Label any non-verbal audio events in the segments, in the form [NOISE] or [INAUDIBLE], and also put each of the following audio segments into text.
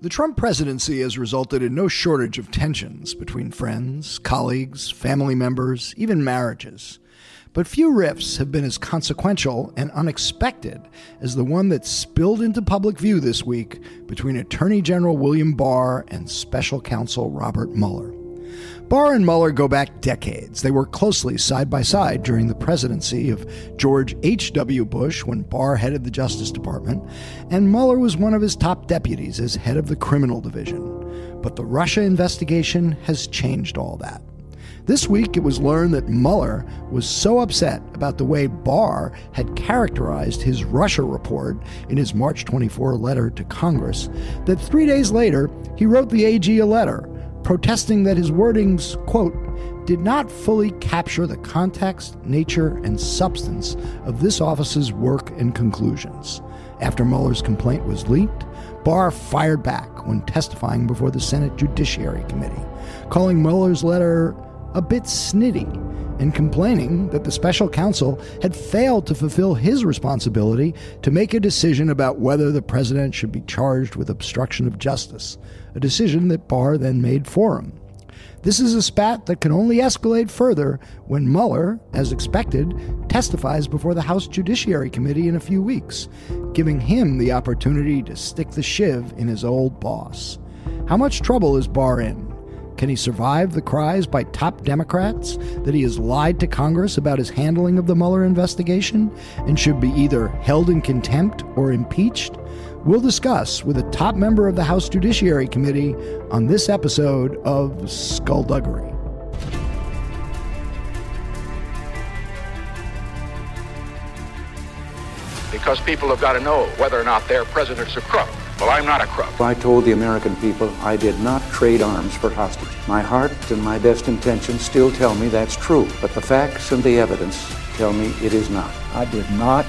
The Trump presidency has resulted in no shortage of tensions between friends, colleagues, family members, even marriages. But few rifts have been as consequential and unexpected as the one that spilled into public view this week between Attorney General William Barr and Special Counsel Robert Mueller. Barr and Mueller go back decades. They worked closely side by side during the presidency of George H.W. Bush when Barr headed the Justice Department, and Mueller was one of his top deputies as head of the Criminal Division. But the Russia investigation has changed all that. This week, it was learned that Mueller was so upset about the way Barr had characterized his Russia report in his March 24 letter to Congress that three days later, he wrote the AG a letter protesting that his wordings, quote, did not fully capture the context, nature, and substance of this office's work and conclusions. After Mueller's complaint was leaked, Barr fired back when testifying before the Senate Judiciary Committee, calling Mueller's letter a bit snitty and complaining that the special counsel had failed to fulfill his responsibility to make a decision about whether the president should be charged with obstruction of justice, a decision that Barr then made for him. This is a spat that can only escalate further when Mueller, as expected, testifies before the House Judiciary Committee in a few weeks, giving him the opportunity to stick the shiv in his old boss. How much trouble is Barr in? Can he survive the cries by top Democrats that he has lied to Congress about his handling of the Mueller investigation and should be either held in contempt or impeached? We'll discuss with a top member of the House Judiciary Committee on this episode of Skullduggery. Because people have got to know whether or not their president's a crook. Well, I'm not a crook. I told the American people I did not trade arms for hostages. My heart and my best intentions still tell me that's true, but the facts and the evidence tell me it is not. I did not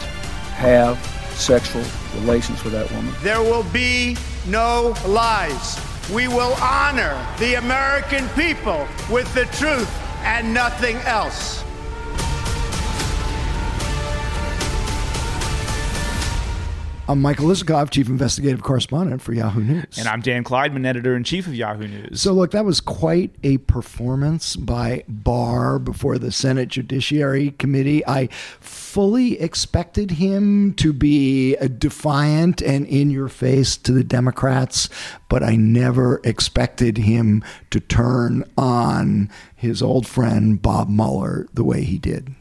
have sexual relations with that woman. There will be no lies. We will honor the American people with the truth and nothing else. I'm Michael Isikoff, Chief Investigative Correspondent for Yahoo News. And I'm Dan Klaidman, Editor in Chief of Yahoo News. So, look, that was quite a performance by Barr before the Senate Judiciary Committee. I fully expected him to be uh, defiant and in your face to the Democrats, but I never expected him to turn on his old friend Bob Mueller the way he did.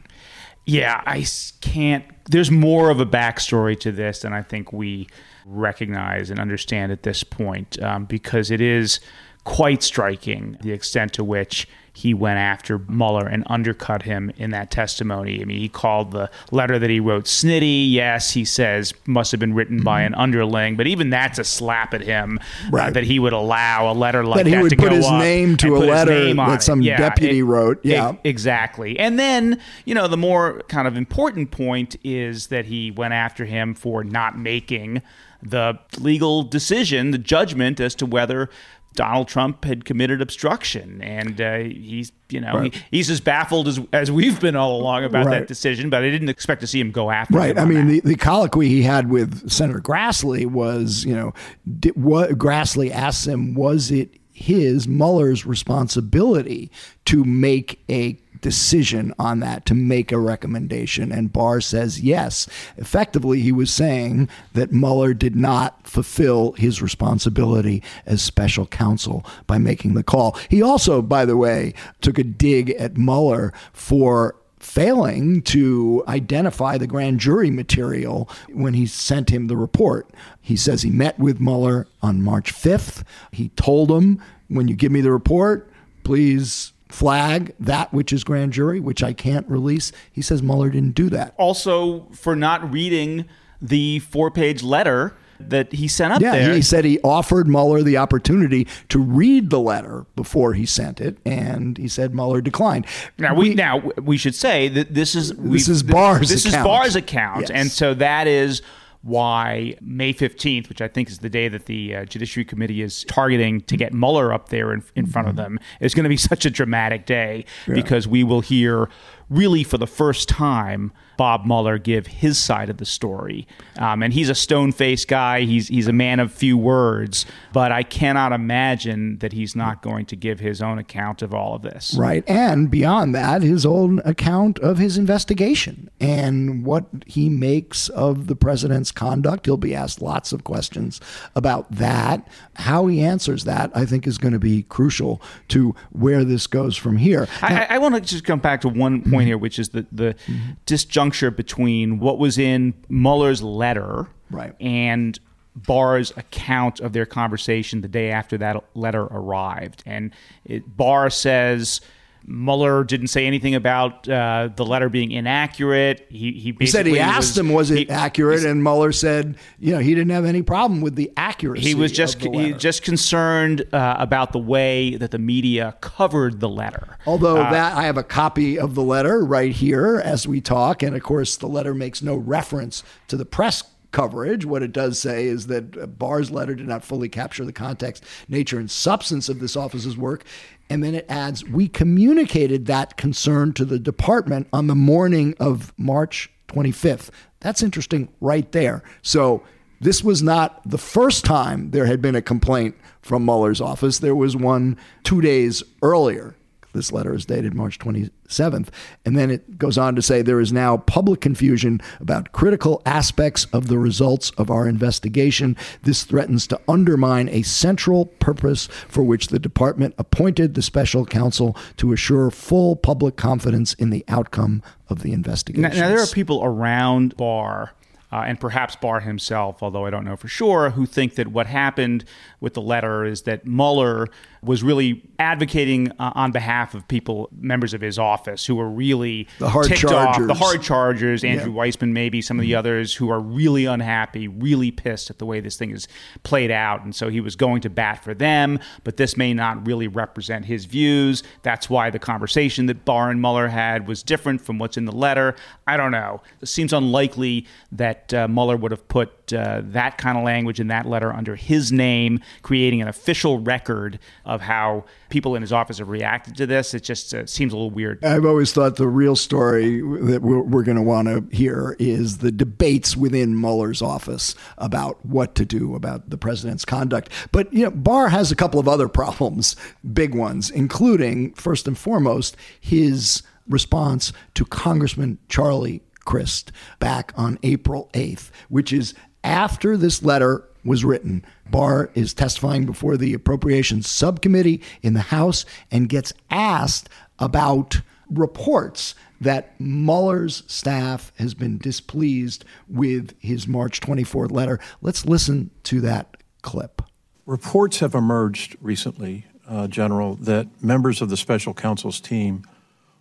Yeah, I can't there's more of a backstory to this than I think we recognize and understand at this point um, because it is quite striking the extent to which he went after Mueller and undercut him in that testimony. I mean, he called the letter that he wrote snitty. Yes, he says must have been written by an underling, but even that's a slap at him uh, Right. uh, that he would allow a letter like That that, he would to put go his name to a letter that some Yeah, deputy wrote. Yeah. e- exactly. And then, you know, the more kind of important point is that he went after him for not making the legal decision, the judgment as to whether Donald Trump had committed obstruction. And uh, he's, you know, Right. he, he's as baffled as, as we've been all along about Right. that decision, but I didn't expect to see him go after Right. I mean, that. the, the colloquy he had with Senator Grassley was, you know, did, what Grassley asked him, was it his Mueller's responsibility to make a decision on that, to make a recommendation? And Barr says yes. Effectively, he was saying that Mueller did not fulfill his responsibility as special counsel by making the call. He also, by the way, took a dig at Mueller for failing to identify the grand jury material when he sent him the report. He says he met with Mueller on March 5th. He told him, when you give me the report, please flag that which is grand jury, which I can't release. He says Mueller didn't do that. also for not reading the four page letter that he sent up Yeah, there. he said he offered Mueller the opportunity to read the letter before he sent it, and he said Mueller declined. Now we, now we should say that this is we've- is Barr's This account. is Barr's account, Yes. and so that is why May fifteenth, which I think is the day that the uh, Judiciary Committee is targeting to get Mueller up there in, in front Mm-hmm. of them, is going to be such a dramatic day because we will hear really for the first time Bob Mueller give his side of the story. Um, and he's a stone faced guy. He's he's a man of few words, but I cannot imagine that he's not going to give his own account of all of this. Right. And beyond that, his own account of his investigation and what he makes of the president's conduct. He'll be asked lots of questions about that. How he answers that, I think, is going to be crucial to where this goes from here. Now, I, I want to just come back to one point here, which is the, the mm-hmm. disjuncture between what was in Mueller's letter right. and Barr's account of their conversation the day after that letter arrived. And it, Barr says Mueller didn't say anything about uh, the letter being inaccurate. He he, he said he asked was, him was it he, accurate, and Mueller said you know he didn't have any problem with the accuracy. He was just he, just concerned uh, about the way that the media covered the letter. Although uh, that I have a copy of the letter right here as we talk, and of course the letter makes no reference to the press coverage. What it does say is that Barr's letter did not fully capture the context, nature, and substance of this office's work. And then it adds, we communicated that concern to the department on the morning of March 25th. That's interesting right there. So this was not the first time there had been a complaint from Mueller's office. There was one two days earlier. This letter is dated March 27th. And then it goes on to say there is now public confusion about critical aspects of the results of our investigation. This threatens to undermine a central purpose for which the department appointed the special counsel to assure full public confidence in the outcome of the investigation. Now, now, there are people around Barr uh, and perhaps Barr himself, although I don't know for sure, who think that what happened with the letter is that Mueller was really advocating uh, on behalf of people, members of his office, who were really the hard ticked chargers. off. The hard chargers, Andrew yeah. Weissmann, maybe some of the mm-hmm. others who are really unhappy, really pissed at the way this thing is played out. And so he was going to bat for them, but this may not really represent his views. That's why the conversation that Barr and Mueller had was different from what's in the letter. I don't know. It seems unlikely that uh, Mueller would have put uh, that kind of language in that letter under his name, creating an official record of how people in his office have reacted to this. It just uh, seems a little weird. I've always thought the real story that we're, we're going to want to hear is the debates within Mueller's office about what to do about the president's conduct. But you know, Barr has a couple of other problems, big ones, including first and foremost his response to Congressman Charlie Crist back on April 8th, which is after this letter was written. Barr is testifying before the Appropriations Subcommittee in the House and gets asked about reports that Mueller's staff has been displeased with his March 24th letter. Let's listen to that clip. Reports have emerged recently, uh, General, that members of the special counsel's team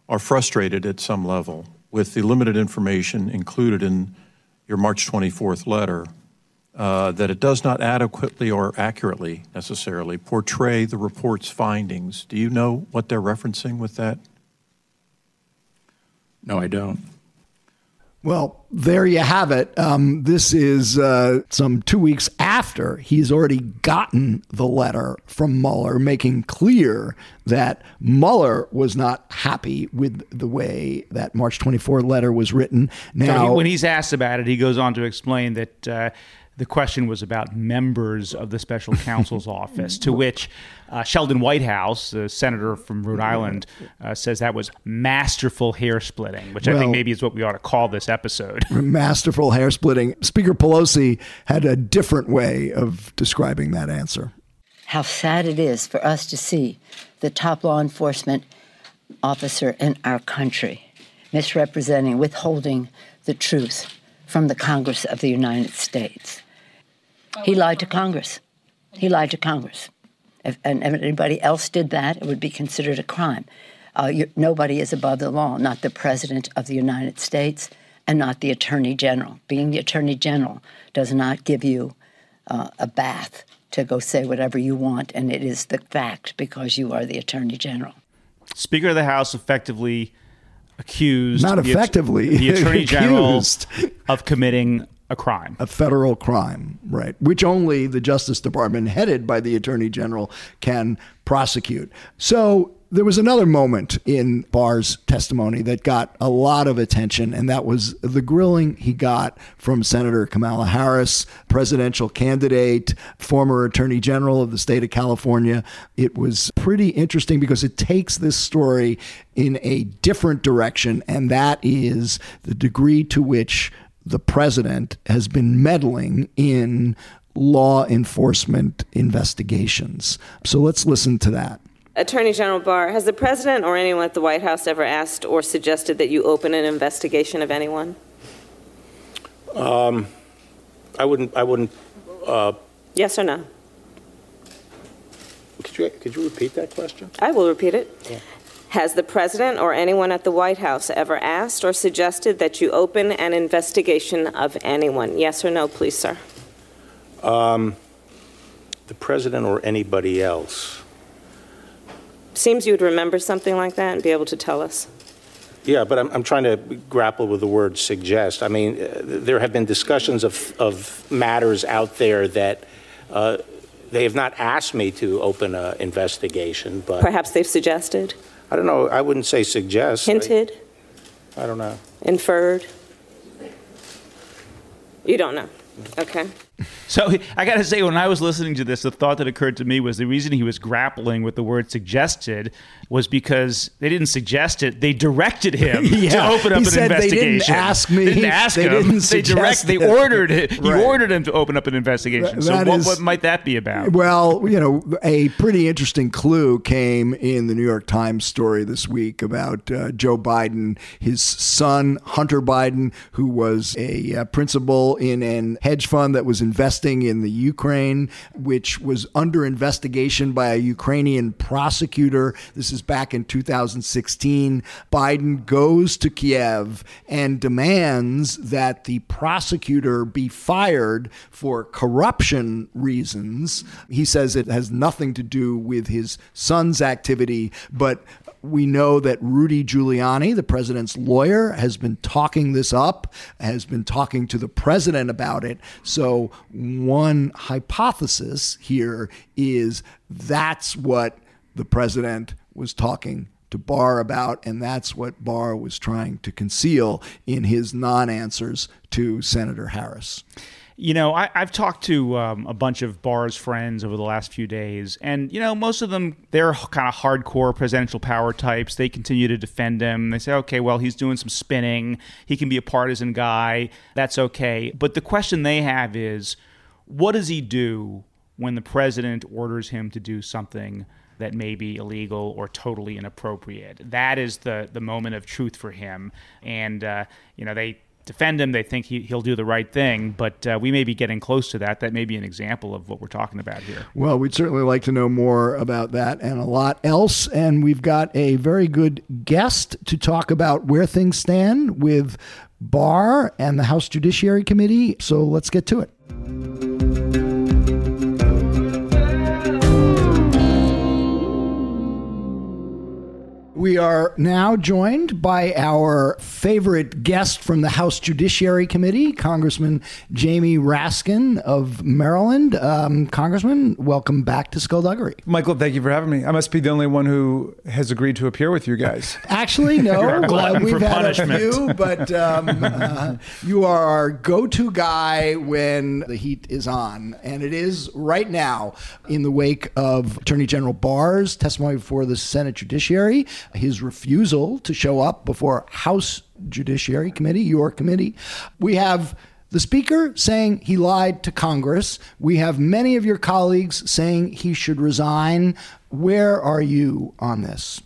are frustrated at some level with the limited information included in your March 24th letter uh, that it does not adequately or accurately necessarily portray the report's findings. Do you know what they're referencing with that? No, I don't. Well, there you have it. Um, this is uh, some two weeks after he's already gotten the letter from Mueller, making clear that Mueller was not happy with the way that March 24 letter was written. Now, so he, when he's asked about it, he goes on to explain that. Uh, the question was about members of the special counsel's [LAUGHS] office, to which uh, Sheldon Whitehouse, the senator from Rhode Island, uh, says that was masterful hair splitting, which well, I think maybe is what we ought to call this episode. [LAUGHS] Masterful hair splitting. Speaker Pelosi had a different way of describing that answer. How sad it is for us to see the top law enforcement officer in our country misrepresenting, withholding the truth from the Congress of the United States. He lied to Congress. He lied to Congress. If, and if anybody else did that, it would be considered a crime. Uh, nobody is above the law, not the President of the United States and not the Attorney General. Being the Attorney General does not give you uh, a bath to go say whatever you want, and it is the fact because you are the Attorney General. Speaker of the House effectively accused not effectively the, the attorney [LAUGHS] general of committing a crime. A federal crime, right? Which only the Justice Department, headed by the Attorney General, can prosecute. So there was another moment in Barr's testimony that got a lot of attention, and that was the grilling he got from Senator Kamala Harris, presidential candidate, former Attorney General of the state of California. It was pretty interesting because it takes this story in a different direction, and that is the degree to which the president has been meddling in law enforcement investigations. So let's listen to that. Attorney General Barr, has the president or anyone at the White House ever asked or suggested that you open an investigation of anyone? Um, I wouldn't. I wouldn't. Uh, yes or no? Could you could you repeat that question? I will repeat it. Yeah. Has the president or anyone at the White House ever asked or suggested that you open an investigation of anyone? Yes or no, please, sir. Um, the president or anybody else. Seems you would remember something like that and be able to tell us. Yeah, but I'm, I'm trying to grapple with the word suggest. I mean, uh, there have been discussions of, of matters out there that uh, they have not asked me to open an investigation, but. Perhaps they've suggested? I don't know. I wouldn't say suggest. Hinted? I, I don't know. Inferred? You don't know. Okay. So I got to say, when I was listening to this, the thought that occurred to me was the reason he was grappling with the word suggested was because they didn't suggest it; they directed him [LAUGHS] yeah. to open up he an said investigation. They didn't ask me. They didn't ask they him. Didn't they direct. They ordered it. He right. ordered him to open up an investigation. so what, is, what might that be about? Well, you know, a pretty interesting clue came in the New York Times story this week about uh, Joe Biden, his son Hunter Biden, who was a uh, principal in an hedge fund that was investing in the Ukraine, which was under investigation by a Ukrainian prosecutor. This is back in 2016. Biden goes to Kiev and demands that the prosecutor be fired for corruption reasons. He says it has nothing to do with his son's activity, but we know that Rudy Giuliani, the president's lawyer, has been talking this up, has been talking to the president about it. So, one hypothesis here is that's what the president was talking to Barr about, and that's what Barr was trying to conceal in his non answers to Senator Harris. You know, I, have talked to um, a bunch of Barr's friends over the last few days, and you know, most of them they're kind of hardcore presidential power types. They continue to defend him. They say, okay, well, he's doing some spinning. He can be a partisan guy. That's okay. But the question they have is, what does he do when the president orders him to do something? that may be illegal or totally inappropriate. That is the the moment of truth for him, and uh, you know they defend him. They think he, he'll do the right thing, but uh, we may be getting close to that. That may be an example of what we're talking about here. Well, we'd certainly like to know more about that and a lot else. And we've got a very good guest to talk about where things stand with Barr and the House Judiciary Committee. So let's get to it. We are now joined by our favorite guest from the House Judiciary Committee, Congressman Jamie Raskin of Maryland. Um, Congressman, welcome back to Skullduggery. Michael, thank you for having me. I must be the only one who has agreed to appear with you guys. [LAUGHS] Actually, no. [LAUGHS] uh, we've had punishment. a few, but um, [LAUGHS] uh, you are our go-to guy when the heat is on, and it is right now in the wake of Attorney General Barr's testimony before the Senate Judiciary his refusal to show up before House Judiciary Committee, your committee. We have the Speaker saying he lied to Congress. We have many of your colleagues saying he should resign. Where are you on this?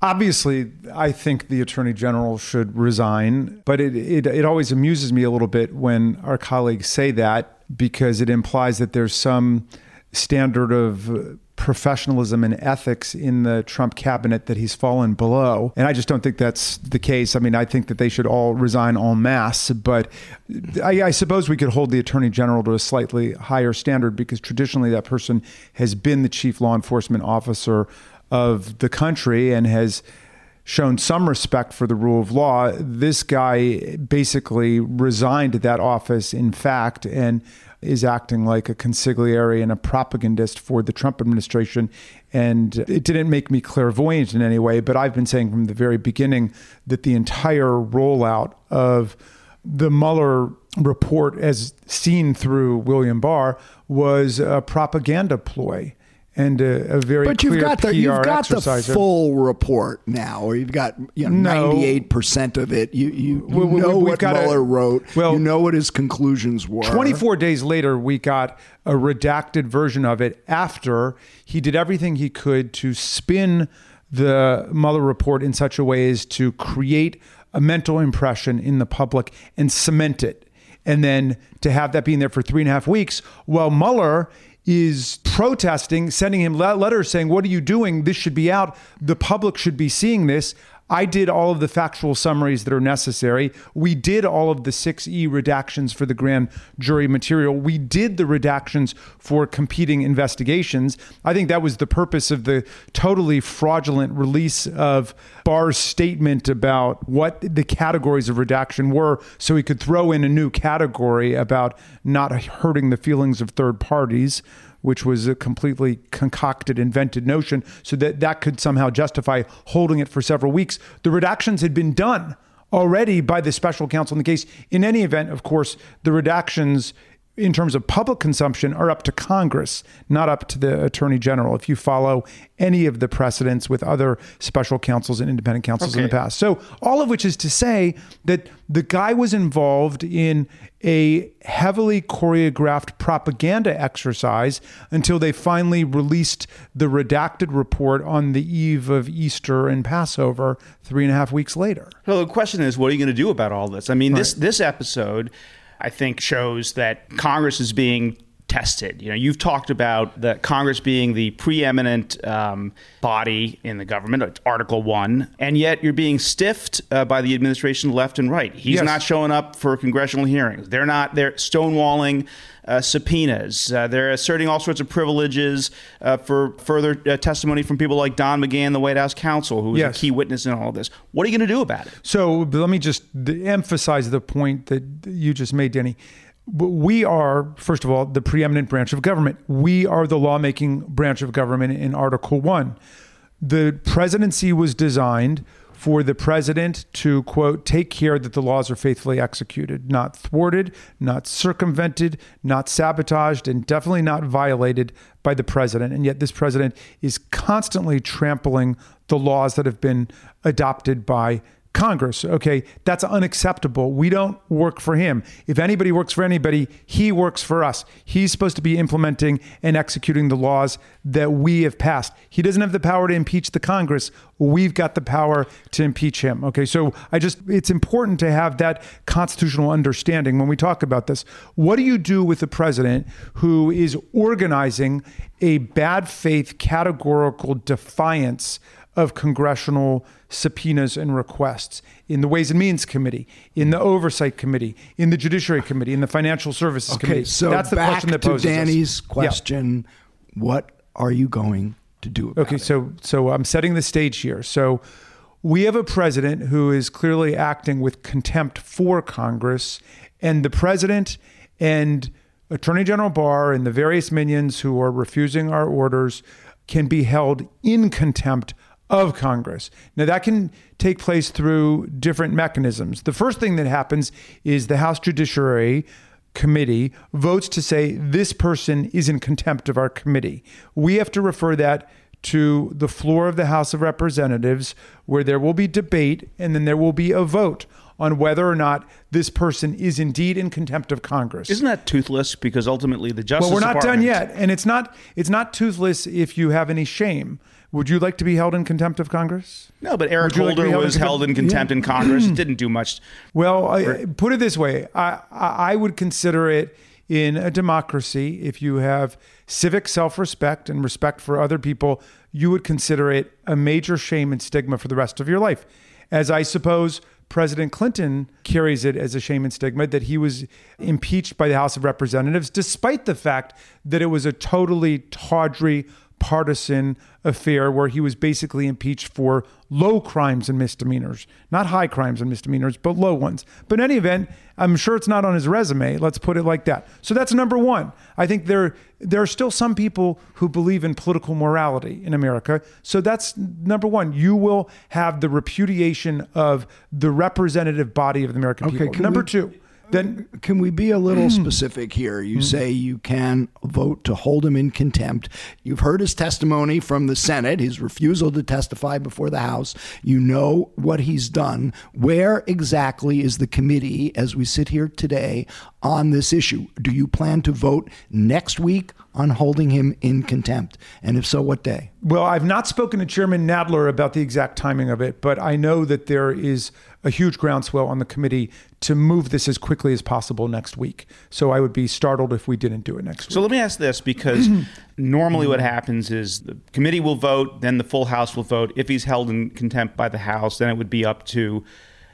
Obviously, I think the Attorney General should resign, but it, it, it always amuses me a little bit when our colleagues say that because it implies that there's some standard of professionalism and ethics in the Trump cabinet that he's fallen below. And I just don't think that's the case. I mean, I think that they should all resign en masse. But I, I, suppose we could hold the attorney general to a slightly higher standard because traditionally that person has been the chief law enforcement officer of the country and has shown some respect for the rule of law. This guy basically resigned that office, in fact, and is acting like a consigliere and a propagandist for the Trump administration. And it didn't make me clairvoyant in any way, but I've been saying from the very beginning that the entire rollout of the Mueller report, as seen through William Barr, was a propaganda ploy and a, a very but you've got the PR you've got the full report now, or you've got you know ninety eight percent of it. You you, you We- we- know we've what a- Mueller wrote. well, you know what his conclusions were. 24 days later, we got a redacted version of it after he did everything he could to spin the Mueller report in such a way as to create a mental impression in the public and cement it. And then to have that being there for three and a half weeks while Mueller is protesting, sending him letters saying, What are you doing? This should be out. The public should be seeing this. I did all of the factual summaries that are necessary. We did all of the 6E redactions for the grand jury material. We did the redactions for competing investigations. I think that was the purpose of the totally fraudulent release of Barr's statement about what the categories of redaction were so he could throw in a new category about not hurting the feelings of third parties which was a completely concocted, invented notion, so that that could somehow justify holding it for several weeks. The redactions had been done already by the special counsel in the case. In any event, of course, the redactions in terms of public consumption are up to Congress, not up to the Attorney General, if you follow any of the precedents with other special counsels and independent counsels in the past. So, all of which is to say that the guy was involved in a heavily choreographed propaganda exercise until they finally released the redacted report on the eve of Easter and Passover three and a half weeks later. So the question is, what are you going to do about all this? I mean, this this episode, I think, shows that Congress is being tested. You know, you've talked about the Congress being the preeminent um, body in the government, it's Article One, and yet you're being stiffed uh, by the administration left and right. He's Yes. not showing up for congressional hearings. They're not. They're stonewalling. Uh, subpoenas. Uh, they're asserting all sorts of privileges uh, for further uh, testimony from people like Don McGahn, the White House counsel, who was Yes. a key witness in all of this. What are you going to do about it? So let me just emphasize the point that you just made, Denny. We are, first of all, the preeminent branch of government. We are the lawmaking branch of government in Article 1. The presidency was designed for the president to, quote, take care that the laws are faithfully executed, not thwarted, not circumvented, not sabotaged, and definitely not violated by the president. And yet, this president is constantly trampling the laws that have been adopted by Congress. Okay, that's unacceptable. We don't work for him. If anybody works for anybody, he works for us. He's supposed to be implementing and executing the laws that we have passed. He doesn't have the power to impeach the Congress. We've got the power to impeach him. Okay, so I just, it's important to have that constitutional understanding when we talk about this. What do you do with the president who is organizing a bad faith categorical defiance? of congressional subpoenas and requests in the Ways and Means Committee, in the Oversight Committee, in the Judiciary Committee, in the Financial Services Okay, Committee. so that's the back question that to poses. us. Danny's Yeah. question. What are you going to do about Okay, it? so so I'm setting the stage here. So we have a president who is clearly acting with contempt for Congress, and the president and Attorney General Barr and the various minions who are refusing our orders can be held in contempt of Congress. Now, that can take place through different mechanisms. The first thing that happens is the House Judiciary Committee votes to say this person is in contempt of our committee. We have to refer that to the floor of the House of Representatives, where there will be debate and then there will be a vote on whether or not this person is indeed in contempt of Congress. Isn't that toothless? Because ultimately, the Justice well, we're not done yet, and it's not it's not toothless if you have any shame. Would you like to be held in contempt of Congress? No, but Eric you like to Holder held in was contempt- held in contempt in Congress. It [CLEARS THROAT] didn't do much. Well, I, put it this way: I, I I would consider it in a democracy if you have civic self-respect and respect for other people, you would consider it a major shame and stigma for the rest of your life. As I suppose President Clinton carries it as a shame and stigma that he was impeached by the House of Representatives, despite the fact that it was a totally tawdry partisan affair where he was basically impeached for low crimes and misdemeanors, not high crimes and misdemeanors, but low ones. But in any event, I'm sure it's not on his resume. Let's put it like that. So that's number one. I think there there are still some people who believe in political morality in America. So that's number one. You will have the repudiation of the representative body of the American Okay, people. Number we- two. Then Can we be a little Hmm. specific here? You say you can vote to hold him in contempt. You've heard his testimony from the Senate, his refusal to testify before the House. You know what he's done. Where exactly is the committee as we sit here today on this issue? Do you plan to vote next week on holding him in contempt? And if so, what day? Well, I've not spoken to Chairman Nadler about the exact timing of it, but I know that there is a huge groundswell on the committee to move this as quickly as possible next week. So I would be startled if we didn't do it next week. So let me ask this because [CLEARS THROAT] normally what happens is the committee will vote, then the full House will vote. If he's held in contempt by the House, then it would be up to,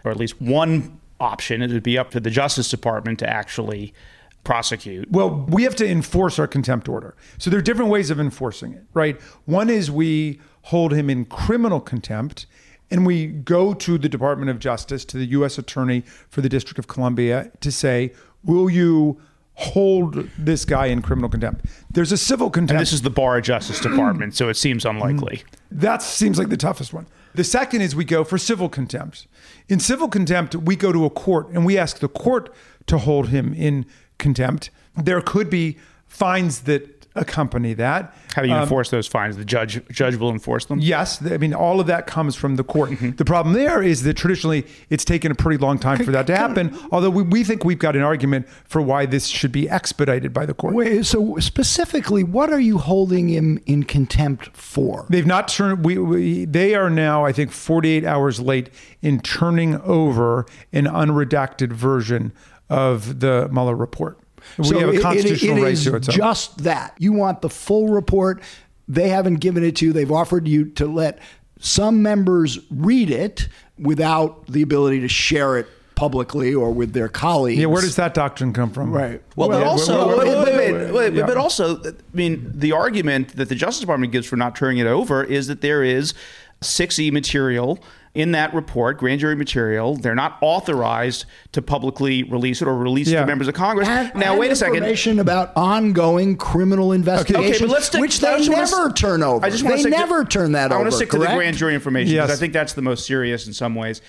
or at least one option, it would be up to the Justice Department to actually prosecute. Well, we have to enforce our contempt order. So there are different ways of enforcing it, right? One is we hold him in criminal contempt and we go to the Department of Justice, to the U.S. Attorney for the District of Columbia to say, will you hold this guy in criminal contempt? There's a civil contempt. And this is the Barr of Justice Department, so it seems unlikely. Mm. That seems like the toughest one. The second is we go for civil contempt. In civil contempt, we go to a court and we ask the court to hold him in contempt. There could be fines that accompany that. How do you Um, enforce those fines? The judge judge will enforce them. Yes, I mean all of that comes from the court. The problem there is that traditionally it's taken a pretty long time for that to happen. Although we, we think we've got an argument for why this should be expedited by the court. Wait, so specifically, what are you holding him in contempt for? They've not turned. We, we they are now, I think, 48 hours late in turning over an unredacted version of the Mueller report. We so have a constitutional it, it, it right to it. Just that. You want the full report. They haven't given it to you. They've offered you to let some members read it without the ability to share it publicly or with their colleagues. Yeah, where does that doctrine come from? Right. Well, well but also, but also, I mean, the argument that the Justice Department gives for not turning it over is that there is 6E material in that report, grand jury material. They're not authorized to publicly release it or release it to members of Congress. And- now, and wait a second. Information about ongoing criminal investigations, Okay, let's stick, which I they never turn over. I just they stick to- never turn that I over. want to stick to the grand jury information Yes. because I think that's the most serious in some ways.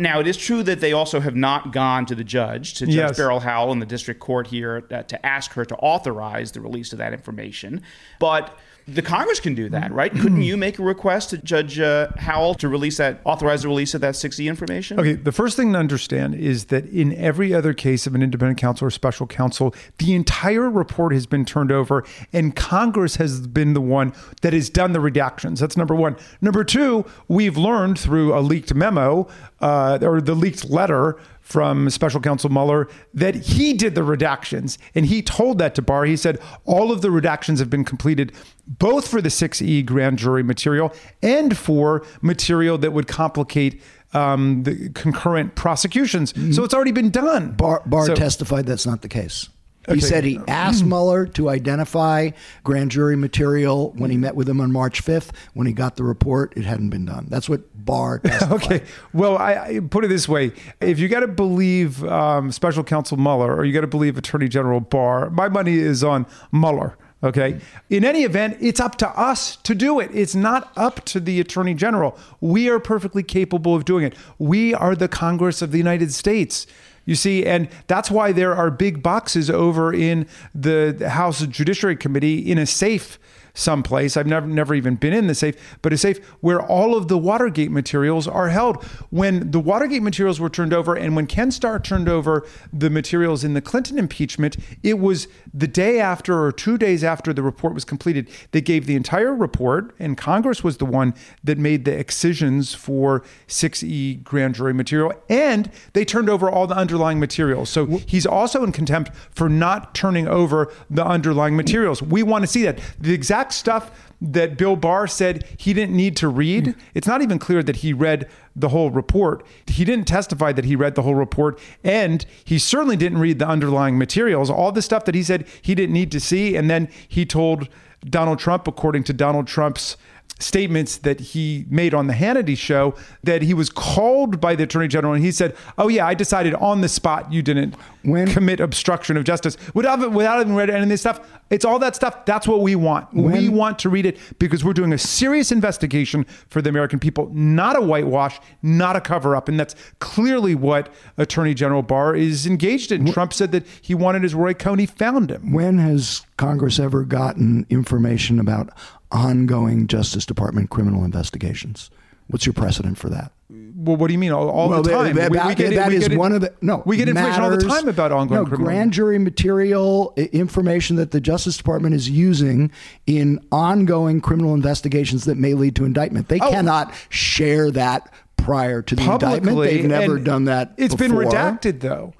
Now, it is true that they also have not gone to the judge, to Judge Yes. Beryl Howell in the district court here, uh, to ask her to authorize the release of that information. But the Congress can do that, right? Couldn't you make a request to Judge uh, Howell to release that, authorize the release of that 6E information? Okay, the first thing to understand is that in every other case of an independent counsel or special counsel, the entire report has been turned over and Congress has been the one that has done the redactions. That's number one. Number two, we've learned through a leaked memo uh, or the leaked letter from special counsel Mueller that he did the redactions and he told that to Barr. He said all of the redactions have been completed both for the 6E grand jury material and for material that would complicate um, the concurrent prosecutions. So it's already been done. Barr, Barr So- testified that's not the case. He said he asked [CLEARS THROAT] Mueller to identify grand jury material when he met with him on March 5th. When he got the report, it hadn't been done. That's what Barr. [LAUGHS] Okay. Well, I, I put it this way: if you got to believe um, Special Counsel Mueller, or you got to believe Attorney General Barr, my money is on Mueller. Okay. In any event, it's up to us to do it. It's not up to the Attorney General. We are perfectly capable of doing it. We are the Congress of the United States. You see, and that's why there are big boxes over in the House Judiciary Committee in a safe someplace. I've never never even been in the safe, but a safe where all of the Watergate materials are held. When the Watergate materials were turned over and when Ken Starr turned over the materials in the Clinton impeachment, it was the day after or two days after the report was completed. They gave the entire report, and Congress was the one that made the excisions for 6E grand jury material, and they turned over all the underlying materials. So he's also in contempt for not turning over the underlying materials. We want to see that. The exact stuff that Bill Barr said he didn't need to read, it's not even clear that he read the whole report. He didn't testify that he read the whole report, and he certainly didn't read the underlying materials. All the stuff that he said he didn't need to see, and then he told Donald Trump, according to Donald Trump's statements that he made on the Hannity show that he was called by the attorney general and he said, "Oh yeah, I decided on the spot you didn't When- commit obstruction of justice without without having read any of this stuff." It's all that stuff. That's what we want. we want to read it because we're doing a serious investigation for the American people, not a whitewash, not a cover up, and that's clearly what Attorney General Barr is engaged in. Trump said that he wanted his Roy Cohn found him. When has Congress ever gotten information about ongoing Justice Department criminal investigations? What's your precedent for that? Well, what do you mean? All, all Well, the time. that- We- we get that we is get one of the no. We get information all the time about ongoing no, criminal. grand jury material, information that the Justice Department is using in ongoing criminal investigations that may lead to indictment. They Oh. cannot share that prior to the indictment. They've never done that. It's been redacted, though.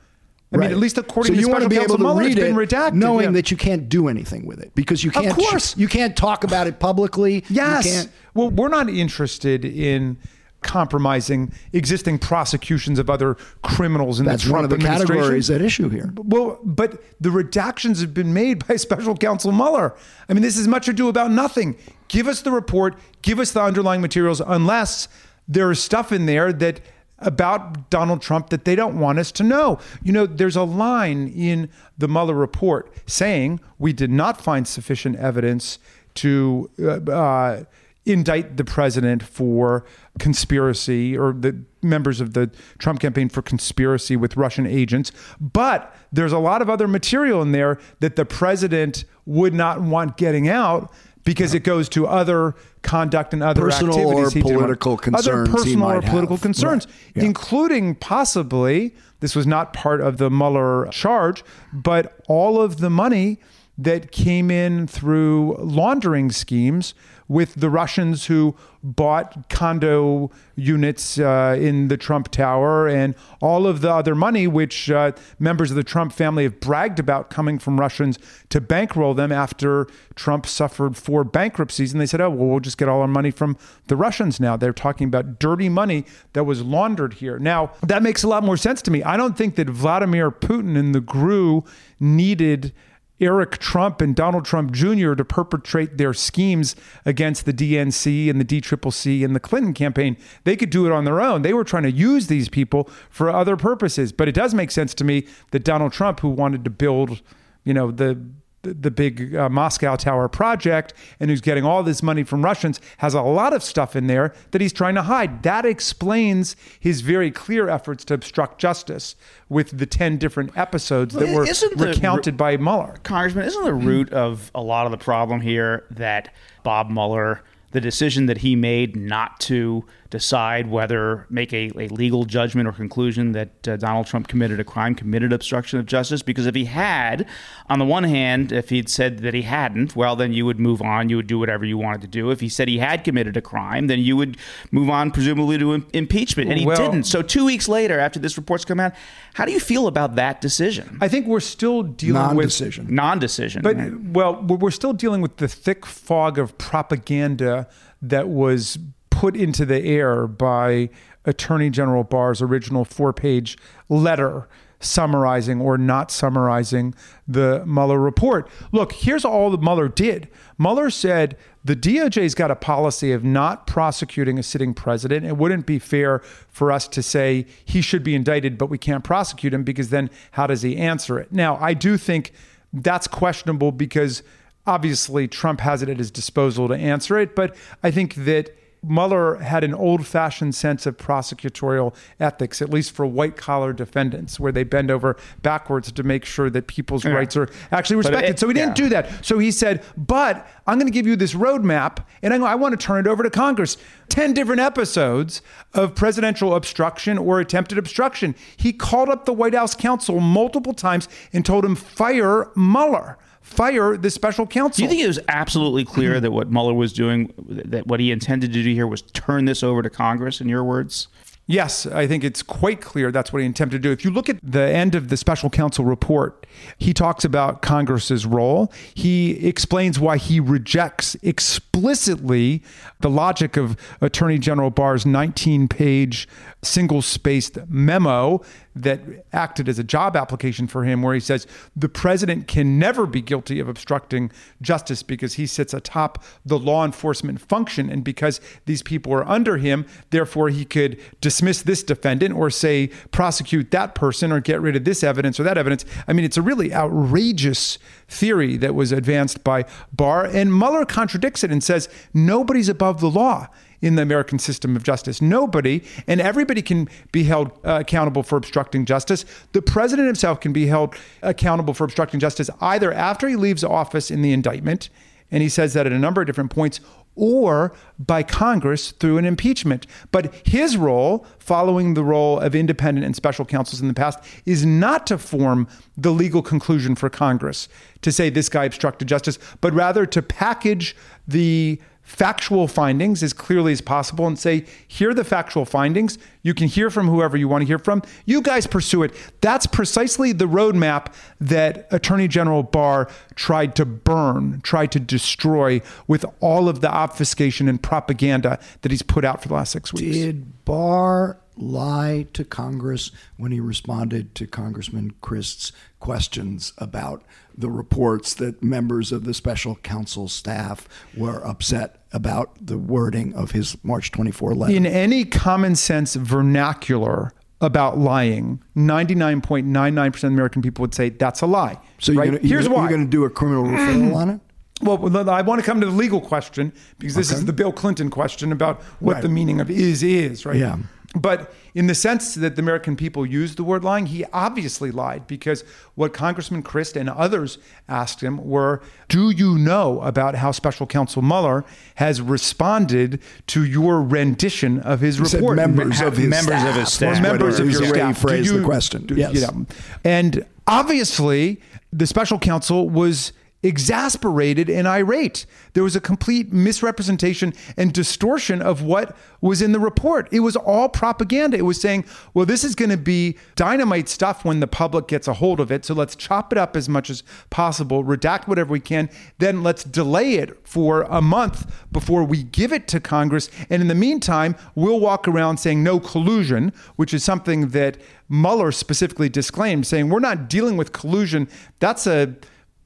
I Right. mean, at least according so to you want Special to be Counsel able to Mueller, read it's it, been redacted, knowing yeah. that you can't do anything with it because you can't. Of course. you can't talk about it publicly. You Yes. can't- Well, we're not interested in compromising existing prosecutions of other criminals in That's the one of the categories at issue here. Well, but the redactions have been made by [LAUGHS] Special Counsel Mueller. I mean, this is much ado about nothing. Give us the report, give us the underlying materials, unless there is stuff in there that about Donald Trump that they don't want us to know. You know, there's a line in the Mueller report saying we did not find sufficient evidence to uh, uh, indict the president for conspiracy or the members of the Trump campaign for conspiracy with Russian agents. But there's a lot of other material in there that the president would not want getting out because it goes to other conduct and other Personal or activities did political concerns other he personal or political have. concerns, Right. Yeah. including possibly this was not part of the Mueller charge, but all of the money that came in through laundering schemes with the Russians who bought condo units uh, in the Trump Tower and all of the other money which uh, members of the Trump family have bragged about coming from Russians to bankroll them after Trump suffered four bankruptcies. And they said, oh, well, we'll just get all our money from the Russians now. They're talking about dirty money that was laundered here. Now, that makes a lot more sense to me. I don't think that Vladimir Putin and the GRU needed Eric Trump and Donald Trump Jr. to perpetrate their schemes against the DNC and the DCCC and the Clinton campaign. They could do it on their own. They were trying to use these people for other purposes. But it does make sense to me that Donald Trump, who wanted to build, you know, the the, big uh, Moscow Tower project and who's getting all this money from Russians has a lot of stuff in there that he's trying to hide. That explains his very clear efforts to obstruct justice with the 10 different episodes that were the- recounted by Mueller. Congressman, isn't the root of a lot of the problem here that Bob Mueller, the decision that he made not to decide whether make a, a legal judgment or conclusion that uh, Donald Trump committed a crime, committed obstruction of justice? Because if he had, on the one hand, if he'd said that he hadn't, well, then you would move on. You would do whatever you wanted to do. If he said he had committed a crime, then you would move on, presumably to im- impeachment. And he Well- didn't. So two weeks later, after this report's come out, how do you feel about that decision? I think we're still dealing with Non-decision. Non-decision. But right? well, we're we're still dealing with the thick fog of propaganda that was put into the air by Attorney General Barr's original four-page letter summarizing or not summarizing the Mueller report. Look, here's all that Mueller did. Mueller said the DOJ's got a policy of not prosecuting a sitting president. It wouldn't be fair for us to say he should be indicted, but we can't prosecute him because then how does he answer it? Now, I do think that's questionable because obviously Trump has it at his disposal to answer it. But I think that Mueller had an old fashioned sense of prosecutorial ethics, at least for white collar defendants, where they bend over backwards to make sure that people's Yeah. rights are actually respected. it- so he didn't do that. So he said, but I'm going to give you this roadmap and I, I want to turn it over to Congress. 10 different episodes of presidential obstruction or attempted obstruction. He called up the White House counsel multiple times and told him, fire Mueller, fire the special counsel. Do you think it was absolutely clear hmm. that what Mueller was doing, that what he intended to do here was turn this over to Congress, in your words? Yes, I think it's quite clear that's what he intended to do. If you look at the end of the special counsel report, he talks about Congress's role. He explains why he rejects explicitly the logic of Attorney General Barr's 19 page single spaced memo that acted as a job application for him, where he says the president can never be guilty of obstructing justice because he sits atop the law enforcement function. And because these people are under him, therefore he could dismiss this defendant or say prosecute that person or get rid of this evidence or that evidence. I mean, it's a really outrageous theory that was advanced by Barr. And Mueller contradicts it and says nobody's above the law in the American system of justice. Nobody, and everybody can be held uh, accountable for obstructing justice. The president himself can be held accountable for obstructing justice either after he leaves office in the indictment, and he says that at a number of different points, or by Congress through an impeachment. But his role, following the role of independent and special counsels in the past, is not to form the legal conclusion for Congress to say this guy obstructed justice, but rather to package the factual findings as clearly as possible and say, here are the factual findings. You can hear from whoever you want to hear from. You guys pursue it. That's precisely the roadmap that Attorney General Barr tried to burn, tried to destroy with all of the obfuscation and propaganda that he's put out for the last six weeks. Did Barr lie to Congress when he responded to Congressman Crist's questions about the reports that members of the special counsel staff were upset about the wording of his March 24 letter. In any common sense vernacular about lying, 99.99% of American people would say that's a lie. So right? you're gonna, Here's you're, why. You're going to do a criminal [CLEARS THROAT] referral on it? Well, I want to come to the legal question because this Okay. is the Bill Clinton question about what Right. the meaning of is is, right? Yeah. But in the sense that the American people use the word lying, he obviously lied because what Congressman Crist and others asked him were, "Do you know about how Special Counsel Mueller has responded to your rendition of his He report?" members of his Members of his staff. staff. Members of your staff. Do phrased the question. do- Yes. yeah. And obviously, the special counsel was exasperated and irate. There was a complete misrepresentation and distortion of what was in the report. It was all propaganda. It was saying, well, this is going to be dynamite stuff when the public gets a hold of it. So let's chop it up as much as possible, redact whatever we can, then let's delay it for a month before we give it to Congress. And in the meantime, we'll walk around saying no collusion, which is something that Mueller specifically disclaimed, saying we're not dealing with collusion. That's a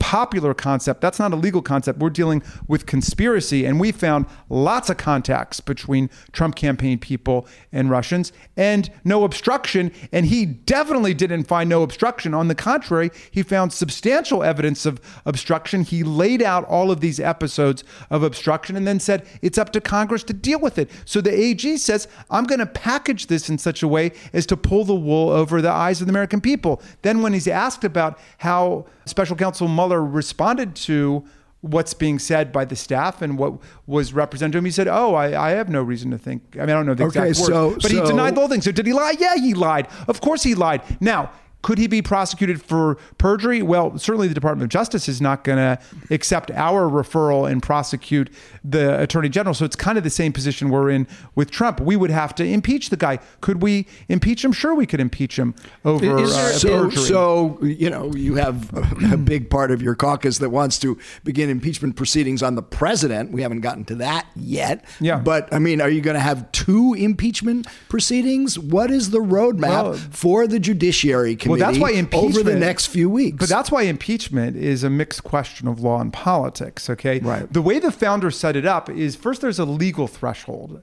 popular concept. That's not a legal concept. We're dealing with conspiracy. And we found lots of contacts between Trump campaign people and Russians and no obstruction. And he definitely didn't find no obstruction. On the contrary, he found substantial evidence of obstruction. He laid out all of these episodes of obstruction and then said it's up to Congress to deal with it. So the AG says, I'm going to package this in such a way as to pull the wool over the eyes of the American people. Then, when he's asked about how special counsel Mueller responded to what's being said by the staff and what was represented to him, he said, Oh, I, I have no reason to think. I mean, I don't know the exact Okay, words, so- but he denied the whole thing. So, did he lie? Yeah, he lied. Of course, he lied. Now, could he be prosecuted for perjury? Well, certainly the Department of Justice is not going to accept our referral and prosecute the Attorney General. So it's kind of the same position we're in with Trump. We would have to impeach the guy. Could we impeach him? Sure, we could impeach him over there- uh, so, perjury. so you know you have a, a big part of your caucus that wants to begin impeachment proceedings on the president. We haven't gotten to that yet. Yeah. But I mean, are you going to have two impeachment proceedings? What is the roadmap Well- for the Judiciary Committee Well, that's why over the next few weeks? But that's why impeachment is a mixed question of law and politics, okay? Right. The way the founders set it up is first there's a legal threshold.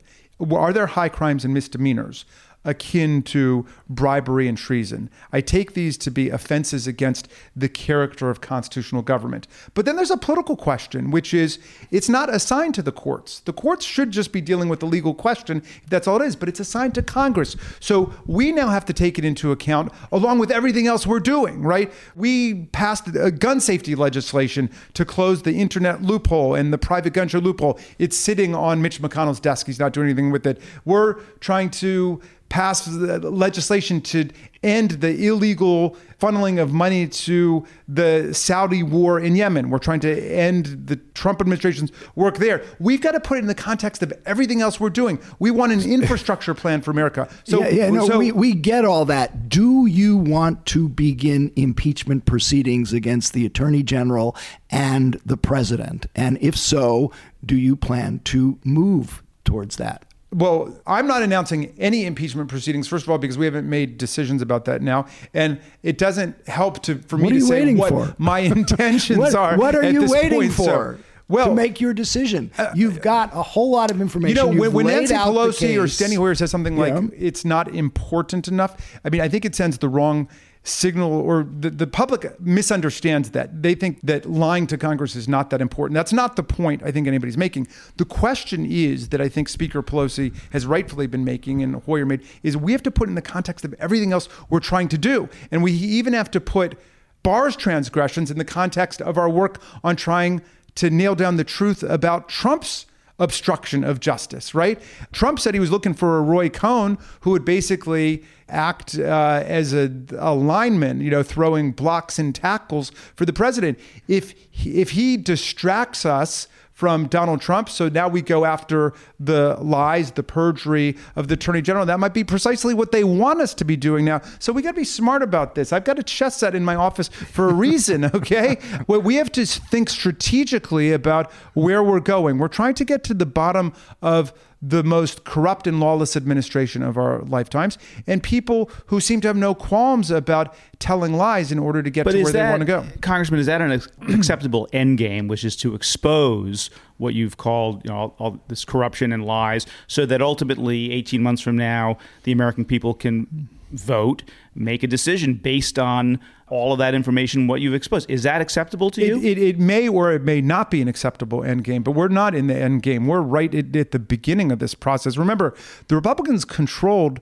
Are there high crimes and misdemeanors akin to bribery and treason? I take these to be offenses against the character of constitutional government. But then there's a political question, which is it's not assigned to the courts. The courts should just be dealing with the legal question, that's all it is, but it's assigned to Congress. So we now have to take it into account along with everything else we're doing, right? We passed a gun safety legislation to close the internet loophole and the private gun show loophole. It's sitting on Mitch McConnell's desk. He's not doing anything with it. We're trying to pass legislation to end the illegal funneling of money to the Saudi war in Yemen. We're trying to end the Trump administration's work there. We've got to put it in the context of everything else we're doing. We want an infrastructure [LAUGHS] plan for America. So, yeah, yeah no, so, we, we get all that. Do you want to begin impeachment proceedings against the attorney general and the president? And if so, do you plan to move towards that? Well, I'm not announcing any impeachment proceedings. First of all, because we haven't made decisions about that now, and it doesn't help to for what me to say what for? my [LAUGHS] intentions what, are. What are you waiting point. for? So, well, to make your decision, uh, you've got a whole lot of information. You know, You've when, when Nancy Pelosi or Steny Hoyer says something like yeah. "it's not important enough," I mean, I think it sends the wrong signal or the, the public misunderstands that. They think that lying to Congress is not that important. That's not the point I think anybody's making. The question is that I think Speaker Pelosi has rightfully been making and Hoyer made is we have to put in the context of everything else we're trying to do. And we even have to put Barr's transgressions in the context of our work on trying to nail down the truth about Trump's obstruction of justice, right? Trump said he was looking for a Roy Cohn who would basically act uh, as a, a, lineman, you know, throwing blocks and tackles for the president. If if he distracts us from Donald Trump. So now we go after the lies, the perjury of the attorney general. That might be precisely what they want us to be doing now. So we got to be smart about this. I've got a chess set in my office for a reason, [LAUGHS] okay? well, we have to think strategically about where we're going. We're trying to get to the bottom of the most corrupt and lawless administration of our lifetimes, and people who seem to have no qualms about telling lies in order to get but to where that, they want to go. Congressman, is that an acceptable end game, which is to expose what you've called you know, all, all this corruption and lies, so that ultimately, 18 months from now, the American people can vote, make a decision based on all of that information, what you've exposed. Is that acceptable to you? It, it, it, may or it may not be an acceptable end game, but we're not in the end game. We're right at, at the beginning of this process. Remember, the Republicans controlled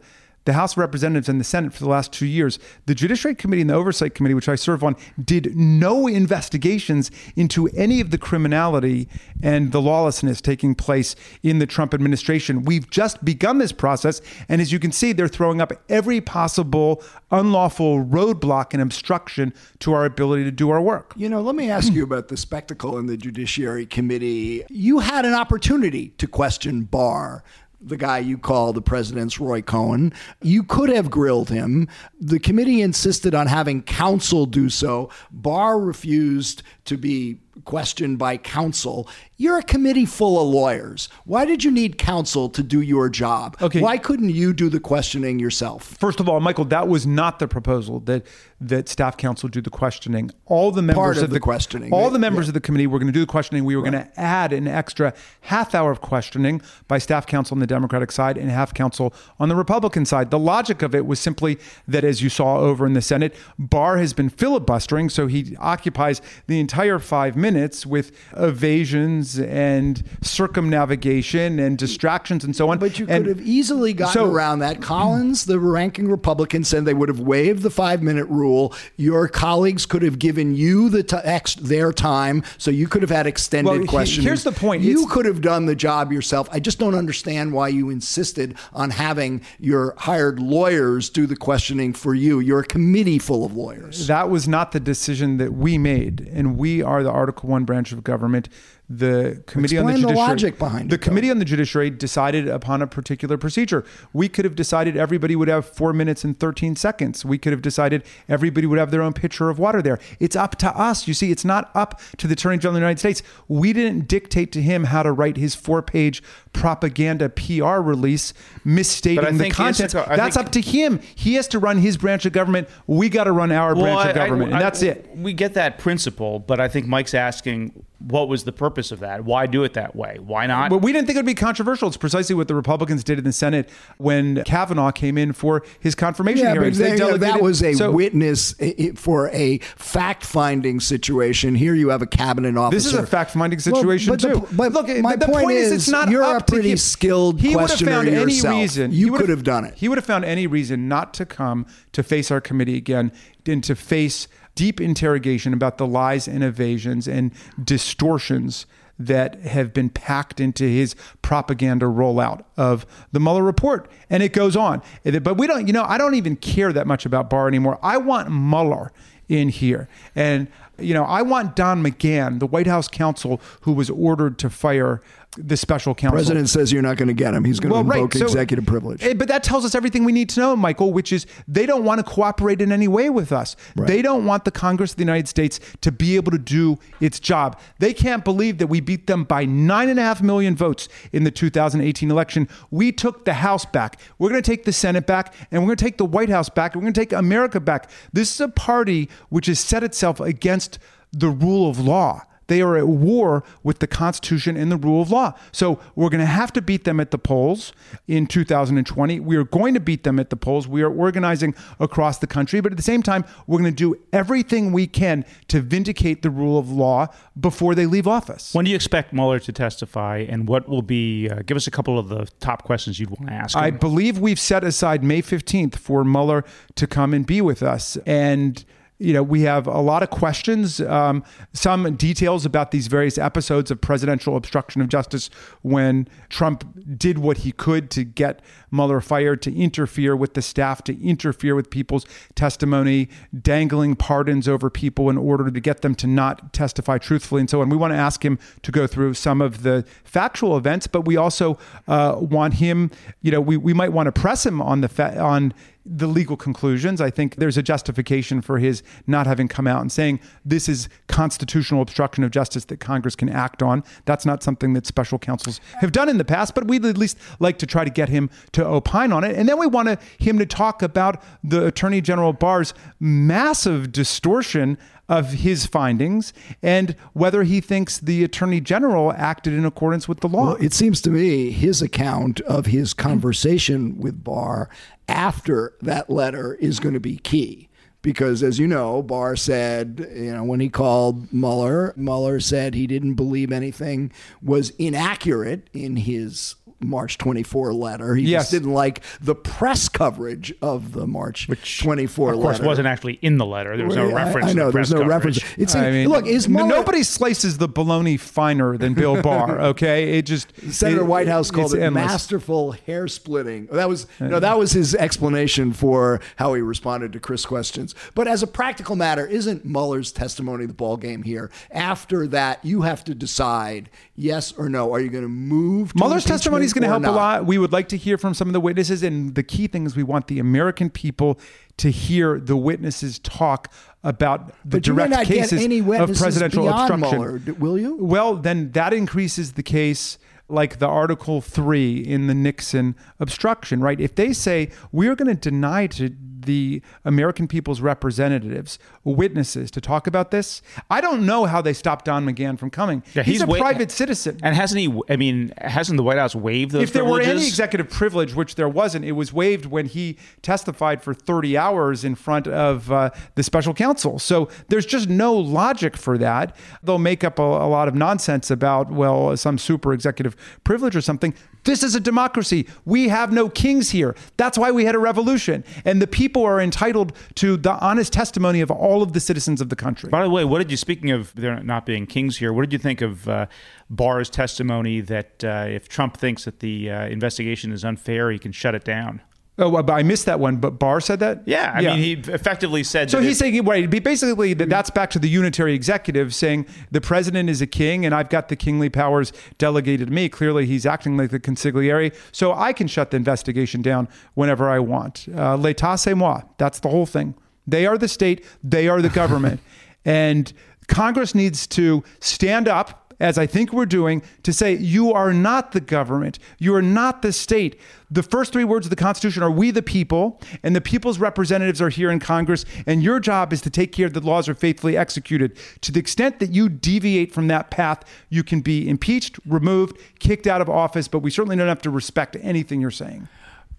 the House of Representatives and the Senate for the last two years. The Judiciary Committee and the Oversight Committee, which I serve on, did no investigations into any of the criminality and the lawlessness taking place in the Trump administration. We've just begun this process. And as you can see, they're throwing up every possible unlawful roadblock and obstruction to our ability to do our work. You know, let me ask you about the spectacle in the Judiciary Committee. You had an opportunity to question Barr the guy you call the president's Roy Cohn. You could have grilled him. The committee insisted on having counsel do so. Barr refused to be questioned by counsel. You're a committee full of lawyers. Why did you need counsel to do your job? Okay. Why couldn't you do the questioning yourself? First of all, Michael, that was not the proposal that that staff counsel do the questioning. All the members of, of the, the, questioning. All the members yeah. of the committee were going to do the questioning. We were right. going to add an extra half hour of questioning by staff counsel on the Democratic side and half counsel on the Republican side. The logic of it was simply that, as you saw over in the Senate, Barr has been filibustering, so he occupies the entire five minutes with evasions and circumnavigation and distractions and so on. But you and could have easily gotten so, around that. Collins, the ranking Republican, said they would have waived the five minute rule. Your colleagues could have given you the t- ex- their time, so you could have had extended well, questions. Here's the point: you it's, could have done the job yourself. I just don't understand why you insisted on having your hired lawyers do the questioning for you. You're a committee full of lawyers. That was not the decision that we made, and we are the Article One branch of government the committee Explain on the, the logic behind the it, committee though. on the judiciary decided upon a particular procedure. We could have decided everybody would have four minutes and thirteen seconds. We could have decided everybody would have their own pitcher of water there. It's up to us. You see, it's not up to the Attorney General of the United States. We didn't dictate to him how to write his four-page propaganda PR release misstating the content. To, that's think, up to him. He has to run his branch of government. We got to run our well, branch I, of government, I, I, and that's it. We get that principle, but I think Mike's asking what was the purpose of that? Why do it that way? Why not? But we didn't think it would be controversial. It's precisely what the Republicans did in the Senate when Kavanaugh came in for his confirmation yeah, hearings. They, they that was a so, witness for a fact-finding situation. Here you have a cabinet officer. This is a fact-finding situation well, but too. The, but look, my the point, point, is, it's not you're a pretty skilled he questioner would have found yourself. Any reason, you could have done it. He would have found any reason not to come to face our committee again and to face deep interrogation about the lies and evasions and distortions that have been packed into his propaganda rollout of the Mueller report. And it goes on. But we don't, you know, I don't even care that much about Barr anymore. I want Mueller in here. And, you know, I want Don McGahn, the White House counsel who was ordered to fire the special counsel. President says you're not going to get him. He's going Well, to right. invoke So- executive privilege. Eh, But that tells us everything we need to know, Michael, which is they don't want to cooperate in any way with us. They don't want the Congress of the United States to be able to do its job. They can't believe that we beat them by nine and a half million votes in the 2018 election. We took the House back. We're going to take the Senate back, and we're going to take the White House back. We're going to take America back. This is a party which has set itself against the rule of law. They are at war with the Constitution and the rule of law. So we're going to have to beat them at the polls in 2020. We are going to beat them at the polls. We are organizing across the country, but at the same time, we're going to do everything we can to vindicate the rule of law before they leave office. When do you expect Mueller to testify, and what will be? Uh, give us a couple of the top questions you'd want to ask. I believe we've set aside May 15th for Mueller to come and be with us. And you know, we have a lot of questions, um, some details about these various episodes of presidential obstruction of justice when Trump did what he could to get Mueller fired, to interfere with the staff, to interfere with people's testimony, dangling pardons over people in order to get them to not testify truthfully and so on. We want to ask him to go through some of the factual events, but we also uh, want him, you know, we, we might want to press him on the fa- on the legal conclusions. I think there's a justification for his not having come out and saying this is constitutional obstruction of justice that Congress can act on. That's not something that special counsels have done in the past, but we'd at least like to try to get him to opine on it. And then we want him to talk about the Attorney General Barr's massive distortion of his findings and whether he thinks the Attorney General acted in accordance with the law. Well, it seems to me his account of his conversation with Barr after that letter is going to be key. Because as you know, Barr said, you know, when he called Mueller, Mueller said he didn't believe anything was inaccurate in his March 24 letter. He Yes. just didn't like the press coverage of the March Which, 24 of course, letter. wasn't actually in the letter. There was no Well, I- reference. I know to the there's press no coverage. reference. It's I mean, look, is Mueller, nobody slices the bologna finer than Bill [LAUGHS] Barr. Okay, it just Senator it- Whitehouse called it endless. masterful hair splitting. That was no, that was his explanation for how he responded to Crist questions. But as a practical matter, isn't Mueller's testimony the ball game here? After that, you have to decide yes or no. Are you going to move? To Mueller's testimony is going to help impeachment a lot. We would like to hear from some of the witnesses, and the key thing is we want the American people to hear the witnesses talk about the But direct cases of presidential obstruction. Mueller, will you? Well, then that increases the case like the Article 3 in the Nixon obstruction, right? If they say we're going to deny to the American people's representatives, witnesses, to talk about this, I don't know how they stopped Don McGahn from coming. Yeah, he's, a wa- private citizen. And hasn't he? I mean, hasn't the White House waived those if there were any executive privilege, which there wasn't, it was waived when he testified for 30 hours in front of uh, the special counsel. So there's just no logic for that. They'll make up a, a lot of nonsense about, well, some super executive privilege or something. This is a democracy. We have no kings here. That's why we had a revolution. And the people are entitled to the honest testimony of all of the citizens of the country. By the way, what did you? Speaking of there not being kings here, what did you think of uh, Barr's testimony that uh, if Trump thinks that the uh, investigation is unfair, he can shut it down? Oh, well, but I missed that one. But Barr said that? Yeah, I mean, he effectively said. So he's saying, right, basically, that that's back to the unitary executive saying the president is a king and I've got the kingly powers delegated to me. Clearly, he's acting like the consigliere. So I can shut the investigation down whenever I want. Uh, L'état, c'est moi. That's the whole thing. They are the state, they are the government. [LAUGHS] and Congress needs to stand up. As I think we're doing, to say, you are not the government. You are not the state. The first three words of the Constitution are we the people, and the people's representatives are here in Congress, and your job is to take care that the laws are faithfully executed. To the extent that you deviate from that path, you can be impeached, removed, kicked out of office, but we certainly don't have to respect anything you're saying.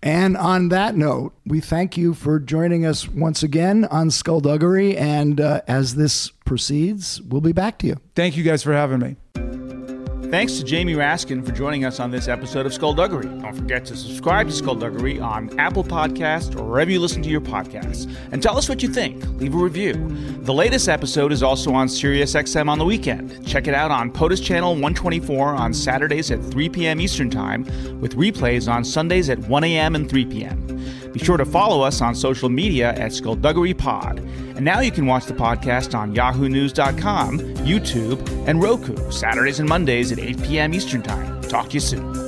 And on that note, we thank you for joining us once again on Skullduggery. And uh, as this proceeds, we'll be back to you. Thank you guys for having me. Thanks to Jamie Raskin for joining us on this episode of Skullduggery. Don't forget to subscribe to Skullduggery on Apple Podcast or wherever you listen to your podcasts. And tell us what you think. Leave a review. The latest episode is also on SiriusXM on the weekend. Check it out on POTUS Channel 124 on Saturdays at 3 p.m. Eastern Time, with replays on Sundays at 1 a.m. and 3 p.m. Be sure to follow us on social media at Skullduggery Pod. And now you can watch the podcast on yahoonews.com, YouTube, and Roku, Saturdays and Mondays at 8 p.m. Eastern Time. Talk to you soon.